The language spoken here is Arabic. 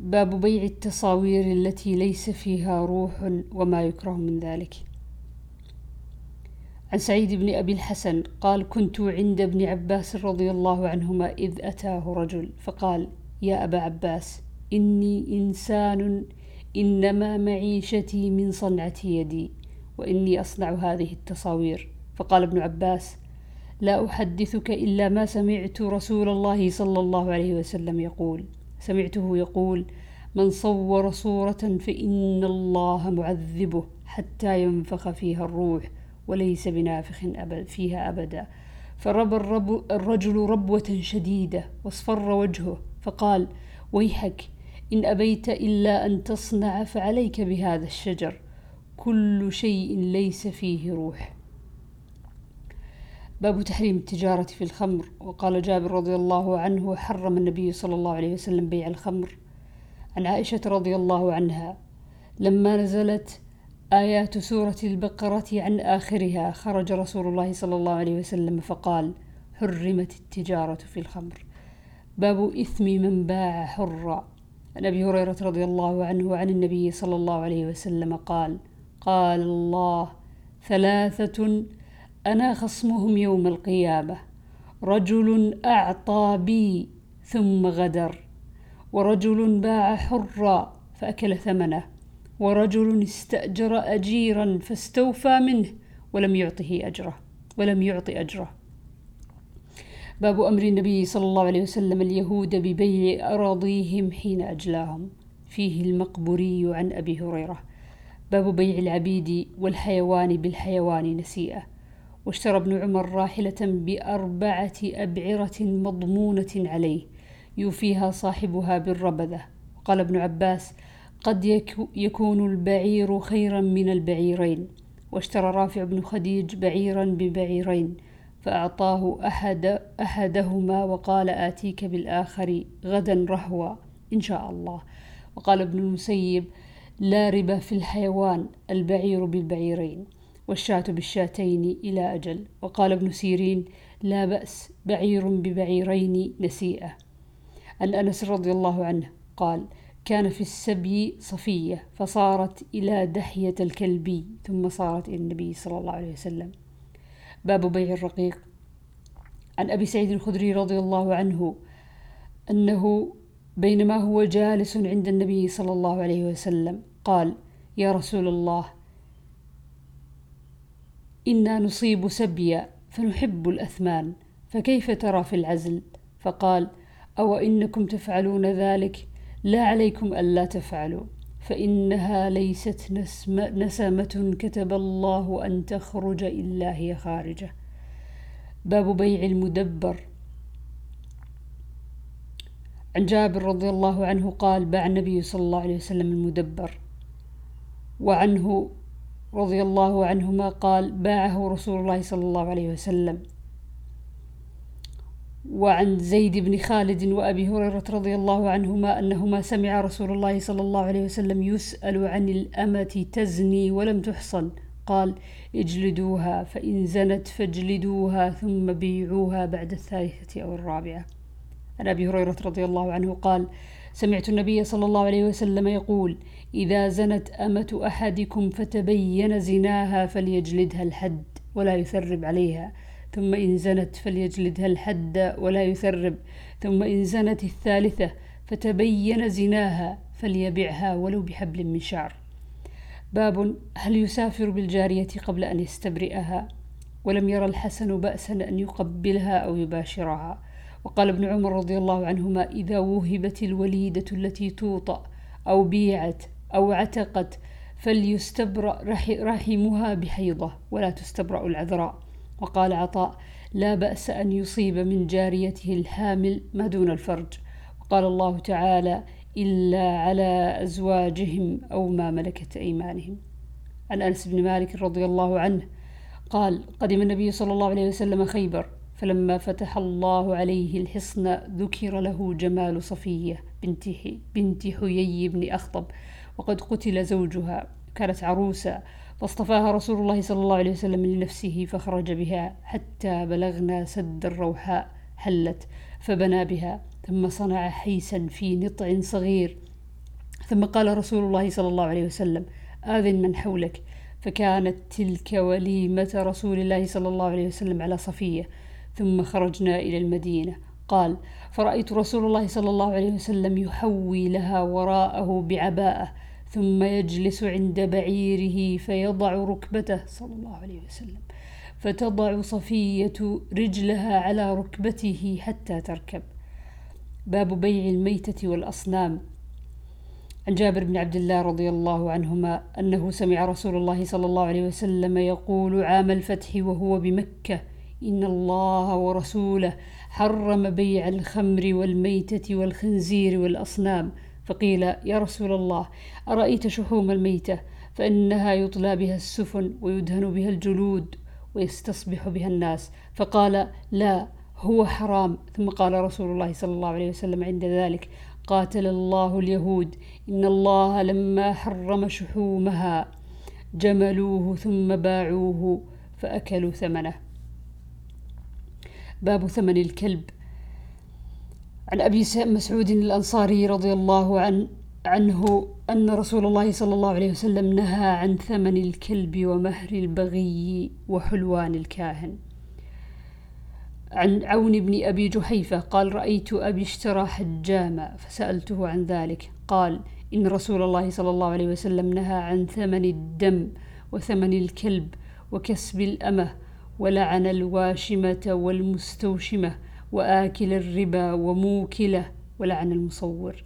باب بيع التصاوير التي ليس فيها روح وما يكره من ذلك. عن سعيد بن أبي الحسن قال كنت عند ابن عباس رضي الله عنهما إذ أتاه رجل فقال يا أبا عباس إني إنسان إنما معيشتي من صنعة يدي وإني أصنع هذه التصاوير فقال ابن عباس لا أحدثك إلا ما سمعت رسول الله صلى الله عليه وسلم يقول سمعته يقول من صور صورة فإن الله معذبه حتى ينفخ فيها الروح وليس بنافخ أبد فيها أبدا. فرب الرب الرجل ربوة شديدة واصفر وجهه فقال ويحك إن أبيت إلا أن تصنع فعليك بهذا الشجر. كل شيء ليس فيه روح. باب تحريم التجارة في الخمر. وقال جابر رضي الله عنه حرم النبي صلى الله عليه وسلم بيع الخمر. عن عائشة رضي الله عنها لما نزلت آيات سورة البقرة عن آخرها خرج رسول الله صلى الله عليه وسلم فقال حرمت التجارة في الخمر. باب إثم من باع حرا. عن أبي هريرة رضي الله عنه عن النبي صلى الله عليه وسلم قال قال الله ثلاثة أنا خصمهم يوم القيامة. رجل أعطى بي ثم غدر ورجل باع حرا فأكل ثمنه ورجل استأجر أجيرا فاستوفى منه ولم يعطه أجره ولم يعطي أجره. باب أمر النبي صلى الله عليه وسلم اليهود ببيع أراضيهم حين أجلاهم. فيه المقبوري عن أبي هريرة. باب بيع العبيد والحيوان بالحيوان نسيئة. واشترى ابن عمر راحلة بأربعة أبعرة مضمونة عليه يوفيها صاحبها بالربذة. وقال ابن عباس قد يكون البعير خيرا من البعيرين واشترى رافع بن خديج بعيرا ببعيرين فأعطاه أحد أحدهما وقال آتيك بالآخر غدا رهوا إن شاء الله وقال ابن المسيب لا ربا في الحيوان البعير بالبعيرين والشاة بالشاتين إلى أجل. وقال ابن سيرين لا بأس بعير ببعيرين نسيئة. عن أنس رضي الله عنه قال كان في السبي صفية فصارت إلى دحية الكلبي ثم صارت إلى النبي صلى الله عليه وسلم. باب بيع الرقيق. عن أبي سعيد الخدري رضي الله عنه أنه بينما هو جالس عند النبي صلى الله عليه وسلم قال يا رسول الله إنا نصيب سبيا فنحب الأثمان فكيف ترى في العزل؟ فقال أو إنكم تفعلون ذلك؟ لا عليكم ألا تفعلوا فإنها ليست نسمة كتب الله أن تخرج إلا هي خارجة. باب بيع المدبر. عن جابر رضي الله عنه قال باع النبي صلى الله عليه وسلم المدبر وعنه رضي الله عنهما قال باعه رسول الله صلى الله عليه وسلم. وعن زيد بن خالد وأبي هريرة رضي الله عنهما أنهما سمع رسول الله صلى الله عليه وسلم يسأل عن الأمة تزني ولم تحصن. قال اجلدوها فإن زنت فاجلدوها ثم بيعوها بعد الثالثة أو الرابعة. عن أبي هريرة رضي الله عنه قال سمعت النبي صلى الله عليه وسلم يقول إذا زنت أمة أحدكم فتبين زناها فليجلدها الحد ولا يثرب عليها ثم إن زنت فليجلدها الحد ولا يثرب ثم إن زنت الثالثة فتبين زناها فليبعها ولو بحبل من شعر. باب هل يسافر بالجارية قبل أن يستبرئها؟ ولم ير الحسن بأسا أن يقبلها أو يباشرها. وقال ابن عمر رضي الله عنهما إذا وهبت الوليدة التي توطأ أو بيعت أو عتقت فليستبرأ رحمها بحيضة ولا تستبرأ العذراء. وقال عطاء لا بأس أن يصيب من جاريته الحامل ما دون الفرج. وقال الله تعالى إلا على أزواجهم أو ما ملكت أيمانهم. عن أنس بن مالك رضي الله عنه قال قدم النبي صلى الله عليه وسلم خيبر فلما فتح الله عليه الحصن ذكر له جمال صفية بنت, بنت حيي بن أخطب وقد قتل زوجها كانت عروسة. فاصطفاها رسول الله صلى الله عليه وسلم لنفسه فخرج بها حتى بلغنا سد الروحاء حلت فبنى بها. ثم صنع حيسا في نطع صغير. ثم قال رسول الله صلى الله عليه وسلم آذن من حولك. فكانت تلك وليمة رسول الله صلى الله عليه وسلم على صفية. ثم خرجنا إلى المدينة. قال فرأيت رسول الله صلى الله عليه وسلم يحوي لها وراءه بعباءة ثم يجلس عند بعيره فيضع ركبته صلى الله عليه وسلم فتضع صفية رجلها على ركبته حتى تركب. باب بيع الميتة والأصنام. عن جابر بن عبد الله رضي الله عنهما أنه سمع رسول الله صلى الله عليه وسلم يقول عام الفتح وهو بمكة إن الله ورسوله حرم بيع الخمر والميتة والخنزير والأصنام. فقيل يا رسول الله أرأيت شحوم الميتة؟ فإنها يطلى بها السفن ويدهن بها الجلود ويستصبح بها الناس. فقال لا هو حرام. ثم قال رسول الله صلى الله عليه وسلم عند ذلك قاتل الله اليهود إن الله لما حرم شحومها جملوه ثم باعوه فأكلوا ثمنه. باب ثمن الكلب. عن أبي مسعود الأنصاري رضي الله عنه عنه أن رسول الله صلى الله عليه وسلم نهى عن ثمن الكلب ومهر البغي وحلوان الكاهن. عن عون بن أبي جحيفة قال رأيت أبي اشترى حجاما فسألته عن ذلك. قال إن رسول الله صلى الله عليه وسلم نهى عن ثمن الدم وثمن الكلب وكسب الأمة ولعن الواشمة والمستوشمة وآكل الربا وموكله ولعن المصور.